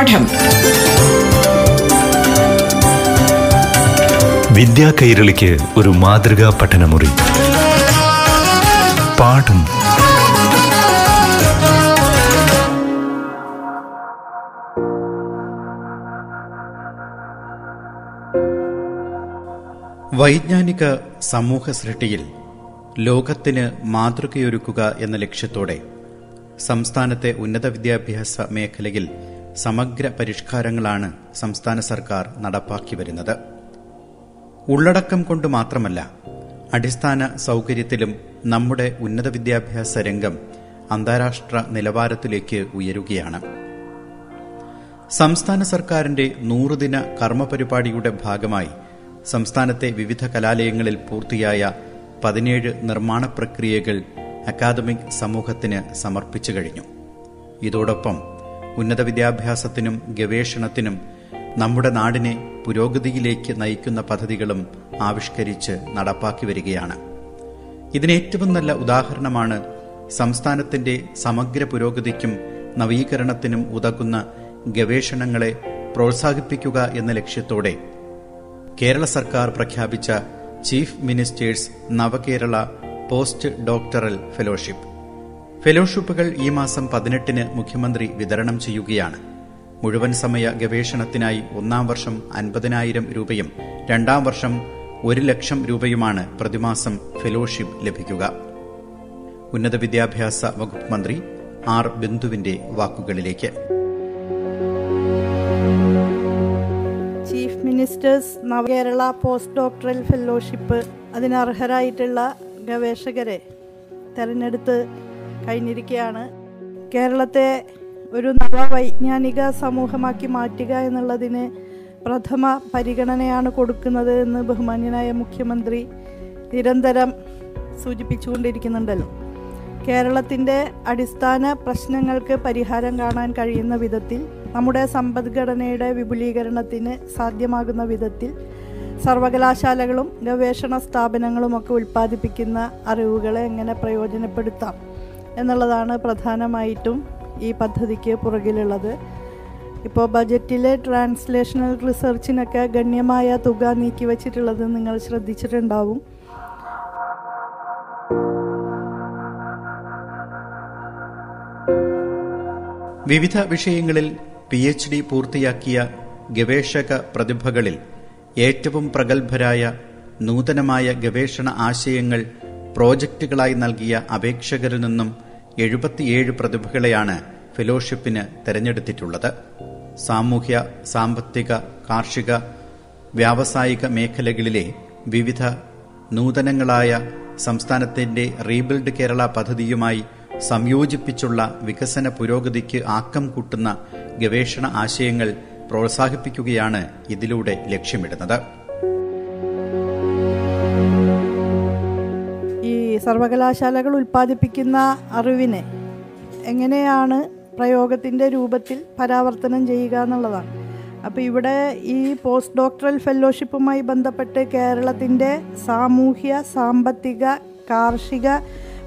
പാഠം. വിദ്യാ കൈരളിക്ക് ഒരു മാതൃകാ പഠനമുറി. പാഠം. വൈജ്ഞാനിക സമൂഹ സൃഷ്ടിയിൽ ലോകത്തിന് മാതൃകയൊരുക്കുക എന്ന ലക്ഷ്യത്തോടെ സംസ്ഥാനത്തെ ഉന്നത വിദ്യാഭ്യാസ മേഖലയിൽ സമഗ്ര പരിഷ്കാരങ്ങളാണ് സംസ്ഥാന സർക്കാർ നടപ്പാക്കി വരുന്നത്. ഉള്ളടക്കം കൊണ്ട് മാത്രമല്ല അടിസ്ഥാന സൗകര്യത്തിലും നമ്മുടെ ഉന്നത വിദ്യാഭ്യാസ രംഗം അന്താരാഷ്ട്ര നിലവാരത്തിലേക്ക് ഉയരുകയാണ്. സംസ്ഥാന സർക്കാരിന്റെ നൂറുദിന കർമ്മപരിപാടിയുടെ ഭാഗമായി സംസ്ഥാനത്തെ വിവിധ കലാലയങ്ങളിൽ പൂർത്തിയായ പതിനേഴ് നിർമ്മാണ പ്രക്രിയകൾ അക്കാദമിക് സമൂഹത്തിന് സമർപ്പിച്ചു കഴിഞ്ഞു. ഇതോടൊപ്പം ഉന്നത വിദ്യാഭ്യാസത്തിനും ഗവേഷണത്തിനും നമ്മുടെ നാടിനെ പുരോഗതിയിലേക്ക് നയിക്കുന്ന പദ്ധതികളും ആവിഷ്കരിച്ച് നടപ്പാക്കി വരികയാണ്. ഇതിന് ഏറ്റവും നല്ല ഉദാഹരണമാണ് സംസ്ഥാനത്തിന്റെ സമഗ്ര പുരോഗതിക്കും നവീകരണത്തിനും ഉതകുന്ന ഗവേഷണങ്ങളെ പ്രോത്സാഹിപ്പിക്കുക എന്ന ലക്ഷ്യത്തോടെ കേരള സർക്കാർ പ്രഖ്യാപിച്ച chief ministers Navakerala post doctoral fellowship. ഫെലോഷിപ്പുകൾ ഈ മാസം പതിനെട്ടിന് മുഖ്യമന്ത്രി വിതരണം ചെയ്യുകയാണ്. മുഴുവൻ സമയ ഗവേഷണത്തിനായി ഒന്നാം വർഷം അൻപതിനായിരം രൂപയും രണ്ടാം വർഷം ഒരു ലക്ഷം രൂപയുമാണ് പ്രതിമാസം ഫെലോഷിപ്പ് ലഭിക്കുക. ഉന്നത വിദ്യാഭ്യാസ വകുപ്പ് മന്ത്രി ആർ ബിന്ദുവിന്റെ വാക്കുകളിലേക്ക്. Chief ministers Navakerala post doctoral fellowship അതിനർഹരായിട്ടുള്ള ഗവേഷകരെ തെരഞ്ഞെടുത്ത് കഴിഞ്ഞിരിക്കുകയാണ് കേരളത്തെ ഒരു നവവൈജ്ഞാനിക സമൂഹമാക്കി മാറ്റുക എന്നുള്ളതിന് പ്രഥമ പരിഗണനയാണ് കൊടുക്കുന്നത് എന്ന് ബഹുമാന്യനായ മുഖ്യമന്ത്രി നിരന്തരം സൂചിപ്പിച്ചുകൊണ്ടിരിക്കുന്നുണ്ടല്ലോ. കേരളത്തിന്റെ അടിസ്ഥാന പ്രശ്നങ്ങൾക്ക് പരിഹാരം കാണാൻ കഴിയുന്ന വിധത്തിൽ നമ്മുടെ സമ്പദ്ഘടനയുടെ വിപുലീകരണത്തിന് സാധ്യമാകുന്ന വിധത്തിൽ സർവകലാശാലകളും ഗവേഷണ സ്ഥാപനങ്ങളുമൊക്കെ ഉൽപ്പാദിപ്പിക്കുന്ന അറിവുകളെ എങ്ങനെ പ്രയോജനപ്പെടുത്താം? എന്നുള്ളതാണ് പ്രധാനമായിട്ടും ഈ പദ്ധതിക്ക് പുറകിലുള്ളത്. ഇപ്പോൾ ബജറ്റിലെ ട്രാൻസ്ലേഷണൽ റിസർച്ചിനൊക്കെ ഗണ്യമായ തുക നീക്കിവച്ചിട്ടുള്ളത് നിങ്ങൾ ശ്രദ്ധിച്ചിട്ടുണ്ടാവും. വിവിധ വിഷയങ്ങളിൽ പി എച്ച് ഡി പൂർത്തിയാക്കിയ ഗവേഷക പ്രതിഭകളിൽ ഏറ്റവും പ്രഗത്ഭരായ നൂതനമായ ഗവേഷണ ആശയങ്ങൾ പ്രോജക്റ്റുകളായി നൽകിയ അപേക്ഷകരിൽ നിന്നും എഴുപത്തിയേഴ് പ്രതിഭകളെയാണ് ഫെലോഷിപ്പിന് തെരഞ്ഞെടുത്തിട്ടുള്ളത്. സാമൂഹ്യ സാമ്പത്തിക കാർഷിക വ്യാവസായിക മേഖലകളിലെ വിവിധ നൂതനങ്ങളായ സംസ്ഥാനത്തിന്റെ റീബിൽഡ് കേരള പദ്ധതിയുമായി സംയോജിപ്പിച്ചുള്ള വികസന പുരോഗതിക്ക് ആക്കം കൂട്ടുന്ന ഗവേഷണ ആശയങ്ങൾ പ്രോത്സാഹിപ്പിക്കുകയാണ് ഇതിലൂടെ ലക്ഷ്യമിടുന്നത്. സർവകലാശാലകൾ ഉൽപ്പാദിപ്പിക്കുന്ന അറിവിനെ എങ്ങനെയാണ് പ്രയോഗത്തിന്റെ രൂപത്തിൽ പരാവർത്തനം ചെയ്യുക എന്നുള്ളതാണ്. അപ്പോൾ ഇവിടെ ഈ പോസ്റ്റ് ഡോക്ടറൽ ഫെലോഷിപ്പുമായി ബന്ധപ്പെട്ട് കേരളത്തിന്റെ സാമൂഹ്യ സാമ്പത്തിക കാർഷിക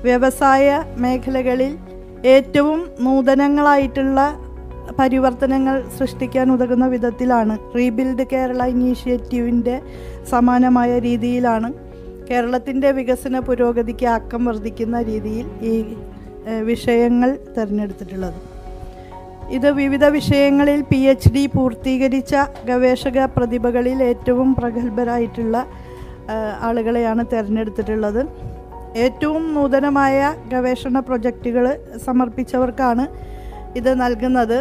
വ്യവസായ മേഖലകളിൽ ഏറ്റവും നൂതനങ്ങളായിട്ടുള്ള പരിവർത്തനങ്ങൾ സൃഷ്ടിക്കാൻ ഉതകുന്ന വിധത്തിലാണ് റീബിൽഡ് കേരള ഇനീഷ്യേറ്റീവിന്റെ സമാനമായ രീതിയിലാണ് കേരളത്തിന്റെ വികസന പുരോഗതിക്ക് അക്കം വർദ്ധിക്കുന്ന രീതിയിൽ ഈ വിഷയങ്ങൾ തിരഞ്ഞെടുത്തിട്ടുള്ളത്. ഇത് വിവിധ വിഷയങ്ങളിൽ പി എച്ച് ഡി പൂർത്തീകരിച്ച ഗവേഷക പ്രതിഭകളിൽ ഏറ്റവും പ്രഗത്ഭരായിട്ടുള്ള ആളുകളെയാണ് തിരഞ്ഞെടുത്തിട്ടുള്ളത്. ഏറ്റവും നൂതനമായ ഗവേഷണ പ്രൊജക്റ്റുകൾ സമർപ്പിച്ചവർക്കാണ് ഇത് നൽകുന്നത്.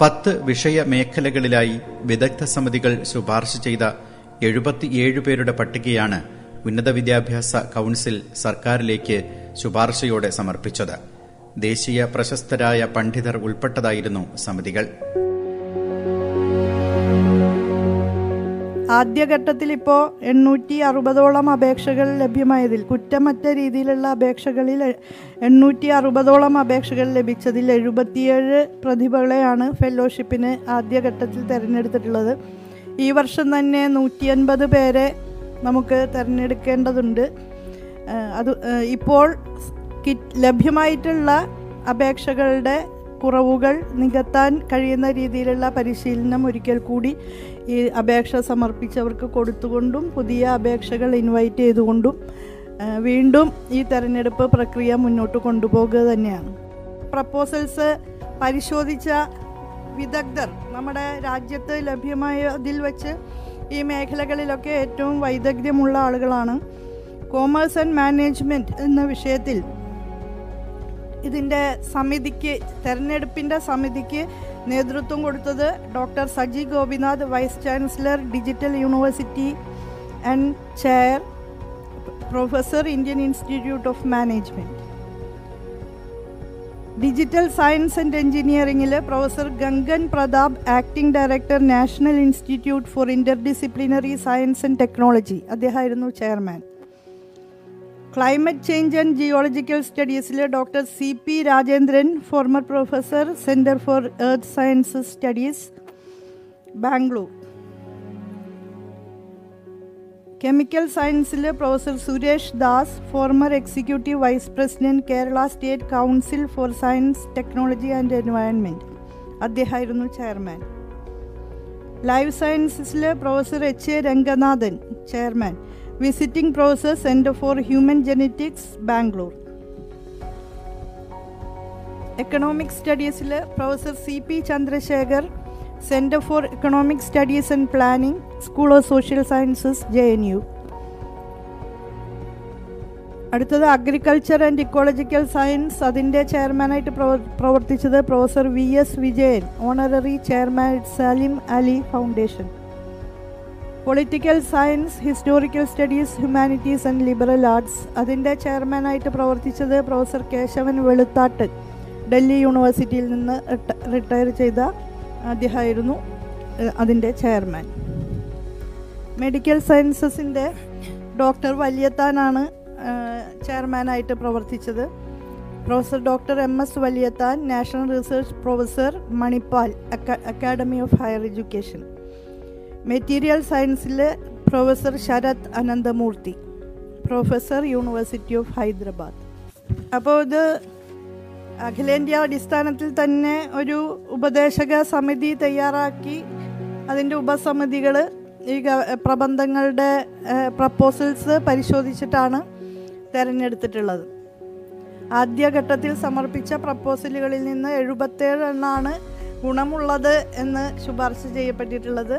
പത്ത് വിഷയ മേഖലകളിലായി വിദഗ്ധ സമിതികൾ ശുപാർശ ചെയ്ത എഴുപത്തിയേഴ് പേരുടെ പട്ടികയാണ് ഉന്നത വിദ്യാഭ്യാസ കൌൺസിൽ സർക്കാരിലേക്ക് ശുപാർശയോടെ സമർപ്പിച്ചത്. ദേശീയ പ്രശസ്തരായ പണ്ഡിതർ ഉൾപ്പെട്ടതായിരുന്നു സമിതികൾ. ആദ്യഘട്ടത്തിൽ ഇപ്പോൾ എണ്ണൂറ്റി അറുപതോളം അപേക്ഷകൾ ലഭ്യമായതിൽ കുറ്റമറ്റ രീതിയിലുള്ള അപേക്ഷകളിൽ എണ്ണൂറ്റി അറുപതോളം അപേക്ഷകൾ ലഭിച്ചതിൽ എഴുപത്തിയേഴ് പ്രതിഭകളെയാണ് ഫെലോഷിപ്പിന് ആദ്യഘട്ടത്തിൽ തിരഞ്ഞെടുത്തിട്ടുള്ളത്. ഈ വർഷം തന്നെ നൂറ്റി അൻപത് പേരെ നമുക്ക് തിരഞ്ഞെടുക്കേണ്ടതുണ്ട്. അത് ഇപ്പോൾ കിറ്റ് ലഭ്യമായിട്ടുള്ള അപേക്ഷകളുടെ കുറവുകൾ നികത്താൻ കഴിയുന്ന രീതിയിലുള്ള പരിശീലനം ഒരിക്കൽ കൂടി ഈ അപേക്ഷ സമർപ്പിച്ചവർക്ക് കൊടുത്തുകൊണ്ടും പുതിയ അപേക്ഷകൾ ഇൻവൈറ്റ് ചെയ്തുകൊണ്ടും വീണ്ടും ഈ തെരഞ്ഞെടുപ്പ് പ്രക്രിയ മുന്നോട്ട് കൊണ്ടുപോകുക തന്നെയാണ്. പ്രപ്പോസൽസ് പരിശോധിച്ച വിദഗ്ധർ നമ്മുടെ രാജ്യത്ത് ലഭ്യമായതിൽ വെച്ച് ഈ മേഖലകളിലൊക്കെ ഏറ്റവും വൈദഗ്ധ്യമുള്ള ആളുകളാണ്. കോമേഴ്സ് ആൻഡ് മാനേജ്മെന്റ് എന്ന വിഷയത്തിൽ ഇതിന്റെ സമിതിക്ക് തെരഞ്ഞെടുപ്പിന്റെ സമിതിക്ക് നേതൃത്വം കൊടുത്തത് doctor Saji Gopinath vice chancellor digital university and chair professor Indian institute of management digital science and എഞ്ചിനീയറിംഗിൽ professor Gangan Prathap acting director national institute for interdisciplinary science and technology. അദ്ദേഹമായിരുന്നു chairman. Climate change and geological സ്റ്റഡീസിലെ doctor C P Rajendran former professor centre for earth sciences studies Bangalore chemical സയൻസിലെ professor Suresh Das former executive vice president Kerala state council for science technology and environment അദ്ദേഹമായിരുന്നു chairman life സയൻസസിലെ professor H A Ranganathan chairman visiting professor centre for human genetics Bangalore economic സ്റ്റഡീസിൽ professor C P Chandrasekhar centre for economic studies and planning school of social sciences J N U അടുത്തത് agriculture and ecological science അതിന്റെ ചെയർമാനായിട്ട് പ്രവ- പ്രവർത്തിച്ചത് professor V S Vijayan honorary chairman Salim Ali foundation political science historical studies humanities and liberal arts അതിന്റെ ചെയർമാനായിട്ട് പ്രവർത്തിച്ചത് professor Keshavan Veluthat. Delhi യൂണിവേഴ്സിറ്റിയിൽ നിന്ന് റിട്ടയർ ചെയ്ത അദ്ദേഹമായിരുന്നു അതിന്റെ ചെയർമാൻ മെഡിക്കൽ സയൻസസിന്റെ ഡോക്ടർ വലിയത്താനാണ് ചെയർമാനായിട്ട് പ്രവർത്തിച്ചത്. Professor doctor M S Valiathan national research professor Manipal അക്കാ- academy of higher education material സയൻസിലെ professor Sarath Ananthamurthy professor university of Hyderabad അപ്പോൾ ഇത് അഖിലേന്ത്യാ അടിസ്ഥാനത്തിൽ തന്നെ ഒരു ഉപദേശക സമിതി തയ്യാറാക്കി. അതിന്റെ ഉപസമിതികൾ ഈ പ്രബന്ധങ്ങളുടെ പ്രപ്പോസൽസ് പരിശോധിച്ചിട്ടാണ് തിരഞ്ഞെടുത്തിട്ടുള്ളത്. ആദ്യഘട്ടത്തിൽ സമർപ്പിച്ച പ്രപ്പോസലുകളിൽ നിന്ന് എഴുപത്തേഴ് എണ്ണാണ് ഗുണമുള്ളത് എന്ന് ശുപാർശ ചെയ്യപ്പെട്ടിട്ടുള്ളത്.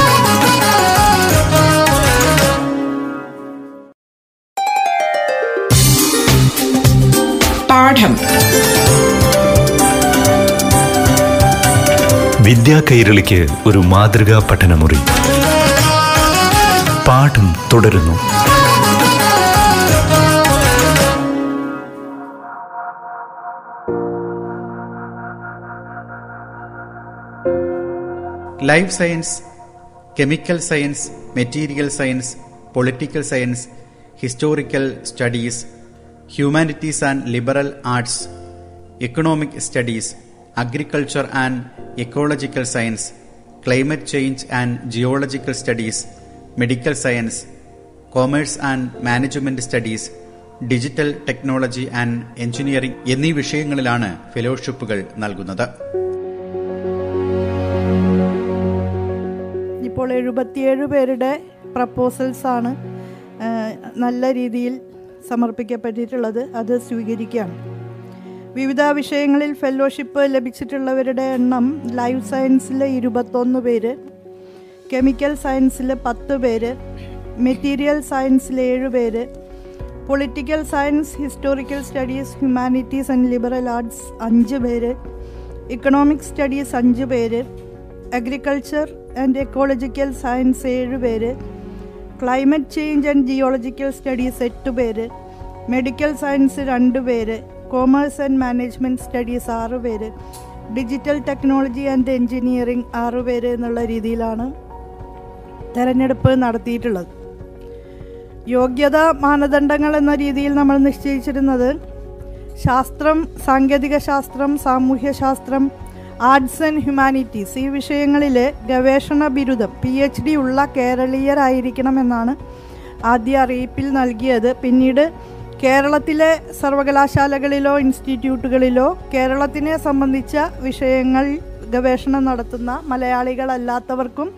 വിദ്യാ കൈരളിക്ക് ഒരു മാതൃകാ പഠനമുറി. പാഠം തുടരുന്നു. Life science chemical science material science political science historical studies humanities and liberal arts economic studies agriculture and ecological science climate change and geological studies medical science commerce and management studies digital technology and engineering എന്നീ വിഷയങ്ങളിലാണ് ഫെലോഷിപ്പുകൾ നൽകുന്നത്. ഇപ്പോൾ എഴുപത്തിയേഴ് പേരുടെ proposals ആണ് നല്ല രീതിയിൽ സമർപ്പിക്കപ്പെട്ടിട്ടുള്ളത്. അത് സ്വീകരിക്കുകയാണ്. വിവിധ വിഷയങ്ങളിൽ ഫെലോഷിപ്പ് ലഭിച്ചിട്ടുള്ളവരുടെ എണ്ണം ലൈഫ് സയൻസിൽ ഇരുപത്തൊന്ന് പേര് കെമിക്കൽ സയൻസിൽ പത്ത് പേര് മെറ്റീരിയൽ സയൻസിൽ ഏഴ് പേര് political science historical studies humanities and liberal arts അഞ്ച് പേര് ഇക്കണോമിക് സ്റ്റഡീസ് അഞ്ച് പേര് അഗ്രികൾച്ചർ ആൻഡ് എക്കോളജിക്കൽ സയൻസ് ഏഴ് പേര് climate change and geological studies എട്ട് പേര് മെഡിക്കൽ സയൻസ് രണ്ട് പേര് കോമേഴ്സ് ആൻഡ് മാനേജ്മെന്റ് സ്റ്റഡീസ് ആറ് പേര്. ഡിജിറ്റൽ ടെക്നോളജി ആൻഡ് എൻജിനീയറിംഗ് ആറ് പേര് എന്നുള്ള രീതിയിലാണ് തെരഞ്ഞെടുപ്പ് നടത്തിയിട്ടുള്ളത്. യോഗ്യതാ മാനദണ്ഡങ്ങൾ എന്ന രീതിയിൽ നമ്മൾ നിശ്ചയിച്ചിരുന്നത് ശാസ്ത്രം സാങ്കേതിക ശാസ്ത്രം സാമൂഹ്യ ശാസ്ത്രം ആർട്സ് ആൻഡ് ഹ്യൂമാനിറ്റീസ്. ഈ വിഷയങ്ങളിൽ ഗവേഷണ ബിരുദം പി എച്ച് ഡി ഉള്ള കേരളീയരായിരിക്കണമെന്നാണ് ആദ്യ അറിയിപ്പിൽ നൽകിയത്. പിന്നീട് കേരളത്തിലെ സർവകലാശാലകളിലോ ഇൻസ്റ്റിറ്റ്യൂട്ടുകളിലോ കേരളത്തിനെ സംബന്ധിച്ച വിഷയങ്ങൾ ഗവേഷണം നടത്തുന്ന മലയാളികളല്ലാത്തവർക്കും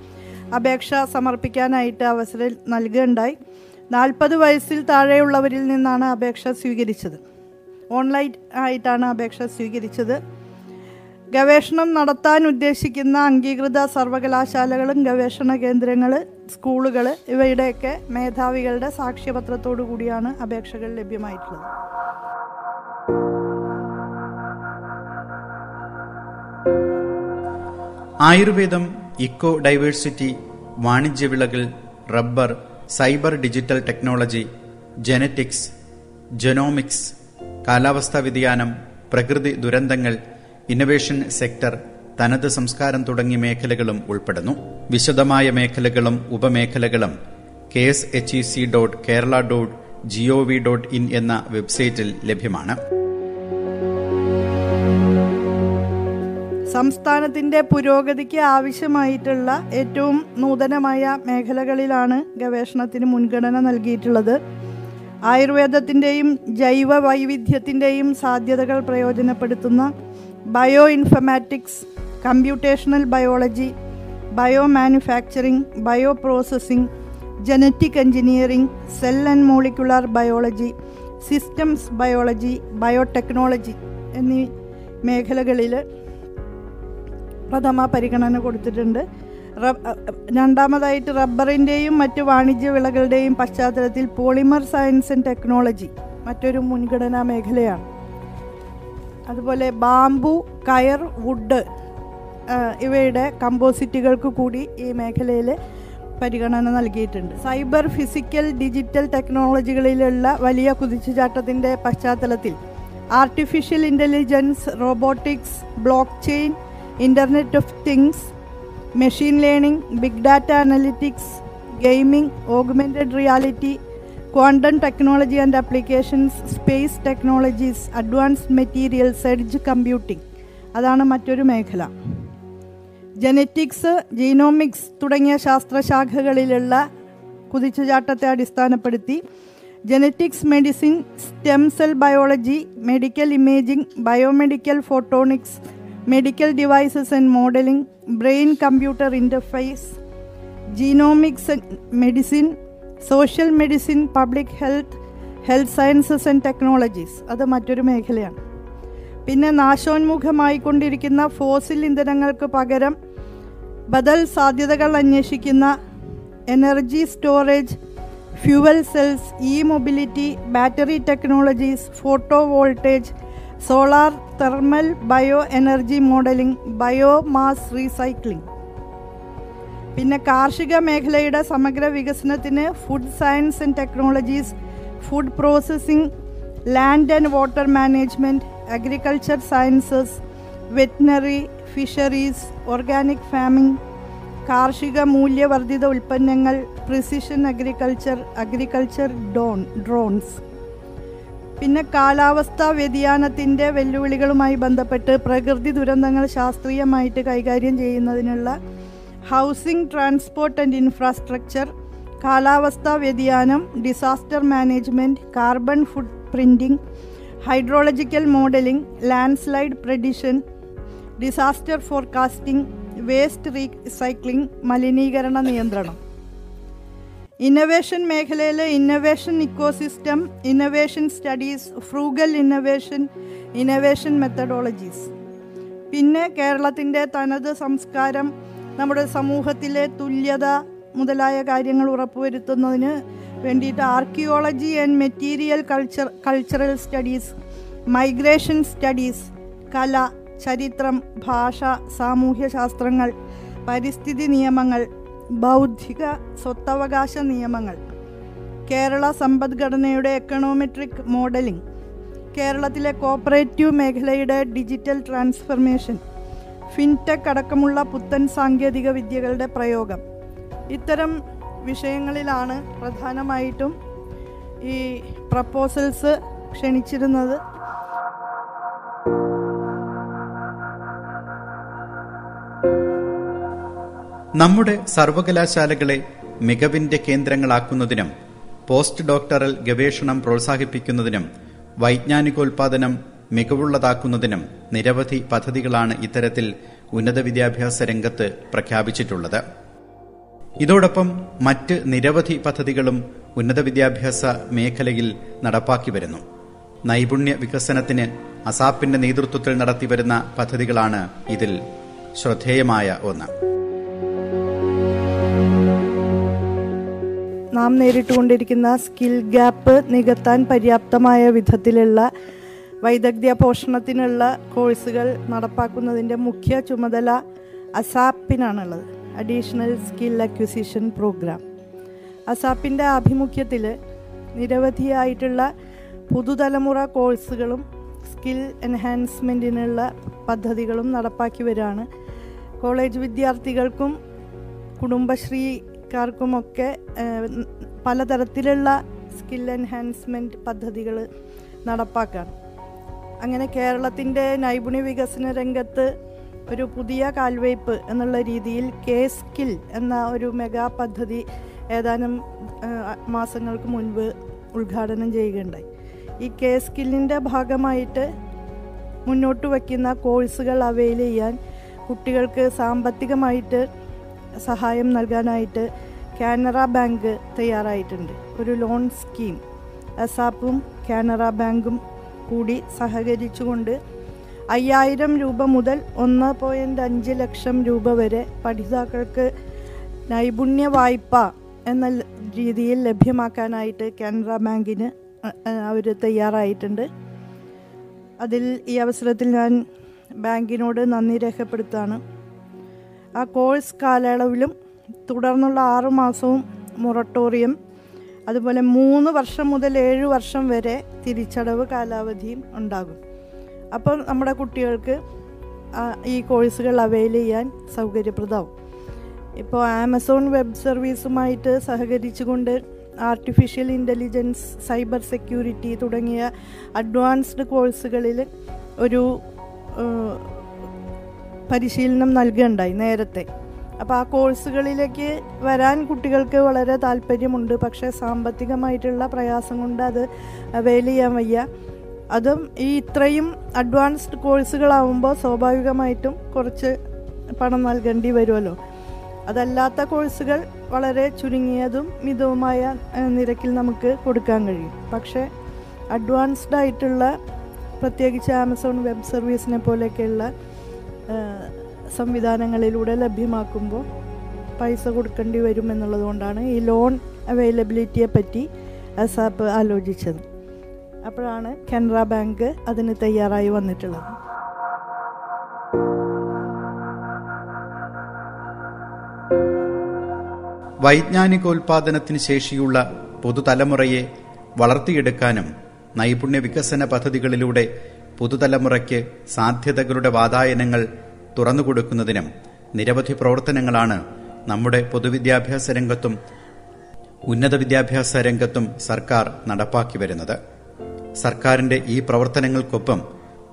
അപേക്ഷ സമർപ്പിക്കാനായിട്ട് അവസരം നൽകുകയുണ്ടായി. നാൽപ്പത് വയസ്സിൽ താഴെയുള്ളവരിൽ നിന്നാണ് അപേക്ഷ സ്വീകരിച്ചത്. ഓൺലൈൻ ആയിട്ടാണ് അപേക്ഷ സ്വീകരിച്ചത്. ഗവേഷണം നടത്താൻ ഉദ്ദേശിക്കുന്ന അംഗീകൃത സർവകലാശാലകളും ഗവേഷണ കേന്ദ്രങ്ങൾ സ്കൂളുകൾ ഇവയുടെയൊക്കെ മേധാവികളുടെ സാക്ഷ്യപത്രത്തോടു കൂടിയാണ് അപേക്ഷകൾ ലഭ്യമായിട്ടുള്ളത്. ആയുർവേദം ഇക്കോ ഡൈവേഴ്സിറ്റി വാണിജ്യ വിളകൾ rubber cyber digital technology genetics genomics കാലാവസ്ഥാ വ്യതിയാനം പ്രകൃതി ദുരന്തങ്ങൾ ഇന്നൊവേഷൻ സെക്ടർ തനത് സംസ്കാരം തുടങ്ങിയ മേഖലകളും ഉൾപ്പെടുന്നു. വിശദമായ മേഖലകളും ഉപമേഖലകളും K S H E C dot Kerala dot G O V dot in എന്ന വെബ്സൈറ്റിൽ ലഭ്യമാണ്. സംസ്ഥാനത്തിന്റെ പുരോഗതിക്ക് ആവശ്യമായിട്ടുള്ള ഏറ്റവും നൂതനമായ മേഖലകളിലാണ് ഗവേഷണത്തിന് മുൻഗണന നൽകിയിട്ടുള്ളത്. ആയുർവേദത്തിന്റെയും ജൈവ വൈവിധ്യത്തിന്റെയും സാധ്യതകൾ പ്രയോജനപ്പെടുത്തുന്ന bioinformatics computational biology biomanufacturing bioprocessing genetic engineering cell and molecular biology systems biology biotechnology എന്നീ മേഖലകളിൽ പ്രഥമ പരിഗണന കൊടുത്തിട്ടുണ്ട്. രണ്ടാമതായിട്ട് റബ്ബറിന്റെയും മറ്റ് വാണിജ്യ വിളകളുടെയും പശ്ചാത്തലത്തിൽ പോളിമർ സയൻസ് ആൻഡ് ടെക്നോളജി മറ്റൊരു മുൻഗണനാ മേഖലയാണ്. അതുപോലെ ബാംബു കയർ വുഡ് ഇവയുടെ കമ്പോസിറ്റുകൾക്ക് കൂടി ഈ മേഖലയിൽ പരിഗണന നൽകിയിട്ടുണ്ട്. സൈബർ ഫിസിക്കൽ ഡിജിറ്റൽ ടെക്നോളജികളിലുള്ള വലിയ കുതിച്ചുചാട്ടത്തിന്റെ പശ്ചാത്തലത്തിൽ artificial intelligence robotics blockchain internet of things machine learning big data analytics gaming augmented reality quantum technology and applications space technologies advanced materials edge computing അതാണ് മറ്റൊരു മേഖല. ജനറ്റിക്സ് ജീനോമിക്സ് തുടങ്ങിയ ശാസ്ത്രശാഖകളിലുള്ള കുതിച്ചുചാട്ടത്തെ അടിസ്ഥാനപ്പെടുത്തി genetics medicine stem cell biology medical imaging biomedical photonics medical devices and modelling brain computer interface genomics medicine social medicine public health health sciences and technologies. അത് മറ്റൊരു മേഖലയാണ്. പിന്നെ നാശോന്മുഖമായിക്കൊണ്ടിരിക്കുന്ന ഫോസിൽ ഇന്ധനങ്ങൾക്ക് പകരം ബദൽ സാധ്യതകൾ അന്വേഷിക്കുന്ന energy storage fuel cells E mobility battery technologies photo voltage solar thermal bioenergy modelling biomass recycling. പിന്നെ കാർഷിക മേഖലയുടെ സമഗ്ര വികസനത്തിന് food science and technologies food processing land and water management agriculture sciences veterinary fisheries organic farming കാർഷിക മൂല്യവർദ്ധിത ഉൽപ്പന്നങ്ങൾ precision agriculture agriculture Don drones പിന്നെ കാലാവസ്ഥാ വ്യതിയാനത്തിന്റെ വെല്ലുവിളികളുമായി ബന്ധപ്പെട്ട് പ്രകൃതി ദുരന്തങ്ങൾ ശാസ്ത്രീയമായിട്ട് കൈകാര്യം ചെയ്യുന്നതിനുള്ള ഹൗസിംഗ് ട്രാൻസ്പോർട്ട് ആൻഡ് ഇൻഫ്രാസ്ട്രക്ചർ കാലാവസ്ഥാ വ്യതിയാനം disaster management carbon foot printing hydrological modelling landslide prediction disaster forecasting waste recycling മലിനീകരണ നിയന്ത്രണം. ഇന്നവേഷൻ മേഖലയിലെ innovation ecosystem innovation studies frugal innovation innovation methodologies. പിന്നെ കേരളത്തിന്റെ തനത് സംസ്കാരം നമ്മുടെ സമൂഹത്തിലെ തുല്യത മുതലായ കാര്യങ്ങൾ ഉറപ്പുവരുത്തുന്നതിന് വേണ്ടിയിട്ട് archaeology and material culture cultural studies migration studies കല ചരിത്രം ഭാഷ സാമൂഹ്യ ശാസ്ത്രങ്ങൾ പരിസ്ഥിതി നിയമങ്ങൾ ബൗദ്ധിക സ്വത്തവകാശ നിയമങ്ങൾ കേരള സമ്പദ്ഘടനയുടെ എക്കണോമെട്രിക് മോഡലിംഗ് കേരളത്തിലെ കോപ്പറേറ്റീവ് മേഖലയുടെ ഡിജിറ്റൽ ട്രാൻസ്ഫർമേഷൻ ഫിൻടെക് അടക്കമുള്ള പുത്തൻ സാങ്കേതിക വിദ്യകളുടെ പ്രയോഗം. ഇത്തരം വിഷയങ്ങളിലാണ് പ്രധാനമായിട്ടും ഈ പ്രപ്പോസൽസ് ക്ഷണിച്ചിരുന്നത്. നമ്മുടെ സർവകലാശാലകളെ മികവിന്റെ കേന്ദ്രങ്ങളാക്കുന്നതിനും പോസ്റ്റ് ഡോക്ടറൽ ഗവേഷണം പ്രോത്സാഹിപ്പിക്കുന്നതിനും വൈജ്ഞാനികോൽപാദനം മികവുള്ളതാക്കുന്നതിനും നിരവധി പദ്ധതികളാണ് ഇത്തരത്തിൽ ഉന്നത വിദ്യാഭ്യാസ രംഗത്ത് പ്രഖ്യാപിച്ചിട്ടുള്ളത്. ഇതോടൊപ്പം മറ്റ് നിരവധി പദ്ധതികളും ഉന്നത വിദ്യാഭ്യാസ മേഖലയിൽ നടപ്പാക്കി വരുന്നു. നൈപുണ്യ വികസനത്തിന് അസാപ്പിന്റെ നേതൃത്വത്തിൽ നടത്തിവരുന്ന പദ്ധതികളാണ് ഇതിൽ ശ്രദ്ധേയമായ ഒന്ന്. നാം നേരിട്ടുകൊണ്ടിരിക്കുന്ന സ്കിൽ ഗ്യാപ്പ് നികത്താൻ പര്യാപ്തമായ വിധത്തിലുള്ള വൈദഗ്ധ്യ പോഷണത്തിനുള്ള കോഴ്സുകൾ നടപ്പാക്കുന്നതിന്റെ മുഖ്യ ചുമതല അസാപ്പിനാണുള്ളത്. അഡീഷണൽ സ്കിൽ അക്വിസിഷൻ പ്രോഗ്രാം അസാപ്പിന്റെ ആഭിമുഖ്യത്തിൽ നിരവധിയായിട്ടുള്ള പുതുതലമുറ കോഴ്സുകളും സ്കിൽ എൻഹാൻസ്മെന്റിനുള്ള പദ്ധതികളും നടപ്പാക്കി വരികയാണ്. കോളേജ് വിദ്യാർത്ഥികൾക്കും കുടുംബശ്രീക്കാർക്കുമൊക്കെ പലതരത്തിലുള്ള സ്കിൽ എൻഹാൻസ്മെന്റ് പദ്ധതികൾ നടപ്പാക്കാണ്. അങ്ങനെ കേരളത്തിന്റെ നൈപുണ്യ വികസന രംഗത്ത് ഒരു പുതിയ കാൽവയ്പ് എന്നുള്ള രീതിയിൽ കെ സ്കിൽ എന്ന ഒരു മെഗാ പദ്ധതി ഏതാനും മാസങ്ങൾക്ക് മുൻപ് ഉദ്ഘാടനം ചെയ്യുകയുണ്ടായി. ഈ കെ സ്കില്ലിന്റെ ഭാഗമായിട്ട് മുന്നോട്ട് വയ്ക്കുന്ന കോഴ്സുകൾ അവെയിൽ ചെയ്യാൻ കുട്ടികൾക്ക് സാമ്പത്തികമായിട്ട് സഹായം നൽകാനായിട്ട് കാനറ ബാങ്ക് തയ്യാറായിട്ടുണ്ട്. ഒരു ലോൺ സ്കീം. അസാപ്പും കാനറ ബാങ്കും കൂടി സഹകരിച്ചുകൊണ്ട് അയ്യായിരം രൂപ മുതൽ ഒന്ന് പോയിന്റ് അഞ്ച് ലക്ഷം രൂപ വരെ പഠിതാക്കൾക്ക് നൈപുണ്യ വായ്പ എന്ന രീതിയിൽ ലഭ്യമാക്കാനായിട്ട് കാനറ ബാങ്കിന് അവർ തയ്യാറായിട്ടുണ്ട്. അതിൽ ഈ അവസരത്തിൽ ഞാൻ ബാങ്കിനോട് നന്ദി രേഖപ്പെടുത്താണ് ആ കോഴ്സ് കാലയളവിലും തുടർന്നുള്ള ആറു മാസവും മൊറട്ടോറിയം അതുപോലെ മൂന്ന് വർഷം മുതൽ ഏഴ് വർഷം വരെ തിരിച്ചടവ് കാലാവധിയും ഉണ്ടാകും. അപ്പോൾ നമ്മുടെ കുട്ടികൾക്ക് ഈ കോഴ്സുകൾ അവൈൽ ചെയ്യാൻ സൗകര്യപ്രദമാവും. ഇപ്പോൾ ആമസോൺ വെബ് സർവീസുമായിട്ട് സഹകരിച്ചുകൊണ്ട് ആർട്ടിഫിഷ്യൽ ഇന്റലിജൻസ് സൈബർ സെക്യൂരിറ്റി തുടങ്ങിയ അഡ്വാൻസ്ഡ് കോഴ്സുകളിൽ ഒരു പരിശീലനം നൽകുകയുണ്ടായി നേരത്തെ. അപ്പോൾ ആ കോഴ്സുകളിലേക്ക് വരാൻ കുട്ടികൾക്ക് വളരെ താല്പര്യമുണ്ട്. പക്ഷേ സാമ്പത്തികമായിട്ടുള്ള പ്രയാസം കൊണ്ട് അത് അവൈൽ ചെയ്യാൻ വയ്യ. അതും ഈ ഇത്രയും അഡ്വാൻസ്ഡ് കോഴ്സുകളാവുമ്പോൾ സ്വാഭാവികമായിട്ടും കുറച്ച് പണം നൽകേണ്ടി വരുമല്ലോ. അതല്ലാത്ത കോഴ്സുകൾ വളരെ ചുരുങ്ങിയതും മിതവുമായ നിരക്കിൽ നമുക്ക് കൊടുക്കാൻ കഴിയും. പക്ഷേ അഡ്വാൻസ്ഡ് ആയിട്ടുള്ള പ്രത്യേകിച്ച് ആമസോൺ വെബ് സർവീസിനെ പോലെയൊക്കെയുള്ള സംവിധാനങ്ങളിലൂടെ ലഭ്യമാക്കുമ്പോൾ പൈസ കൊടുക്കേണ്ടി വരും എന്നുള്ളതുകൊണ്ടാണ് ഈ ലോൺ അവൈലബിലിറ്റിയെ പറ്റി അസാപ്പ് ആലോചിച്ചത്. അപ്പോഴാണ് കനറ ബാങ്ക് അതിന് തയ്യാറായി വന്നിട്ടുള്ളത്. വൈജ്ഞാനികോൽപാദനത്തിന് ശേഷിയുള്ള പുതുതലമുറയെ വളർത്തിയെടുക്കാനും നൈപുണ്യ വികസന പദ്ധതികളിലൂടെ പുതുതലമുറയ്ക്ക് സാധ്യതകളുടെ വാതായനങ്ങൾ തുറന്നുകൊടുക്കുന്നതിനും നിരവധി പ്രവർത്തനങ്ങളാണ് നമ്മുടെ പൊതുവിദ്യാഭ്യാസ രംഗത്തും ഉന്നത വിദ്യാഭ്യാസ രംഗത്തും സർക്കാർ നടപ്പാക്കി വരുന്നത്. സർക്കാരിന്റെ ഈ പ്രവർത്തനങ്ങൾക്കൊപ്പം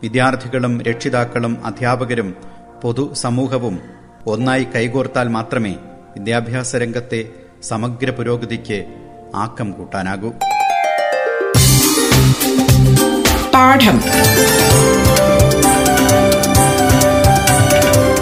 വിദ്യാർത്ഥികളും രക്ഷിതാക്കളും അധ്യാപകരും പൊതുസമൂഹവും ഒന്നായി കൈകോർത്താൽ മാത്രമേ വിദ്യാഭ്യാസ രംഗത്തെ സമഗ്ര പുരോഗതിക്ക് ആക്കം കൂട്ടാനാകൂ. പാഠം.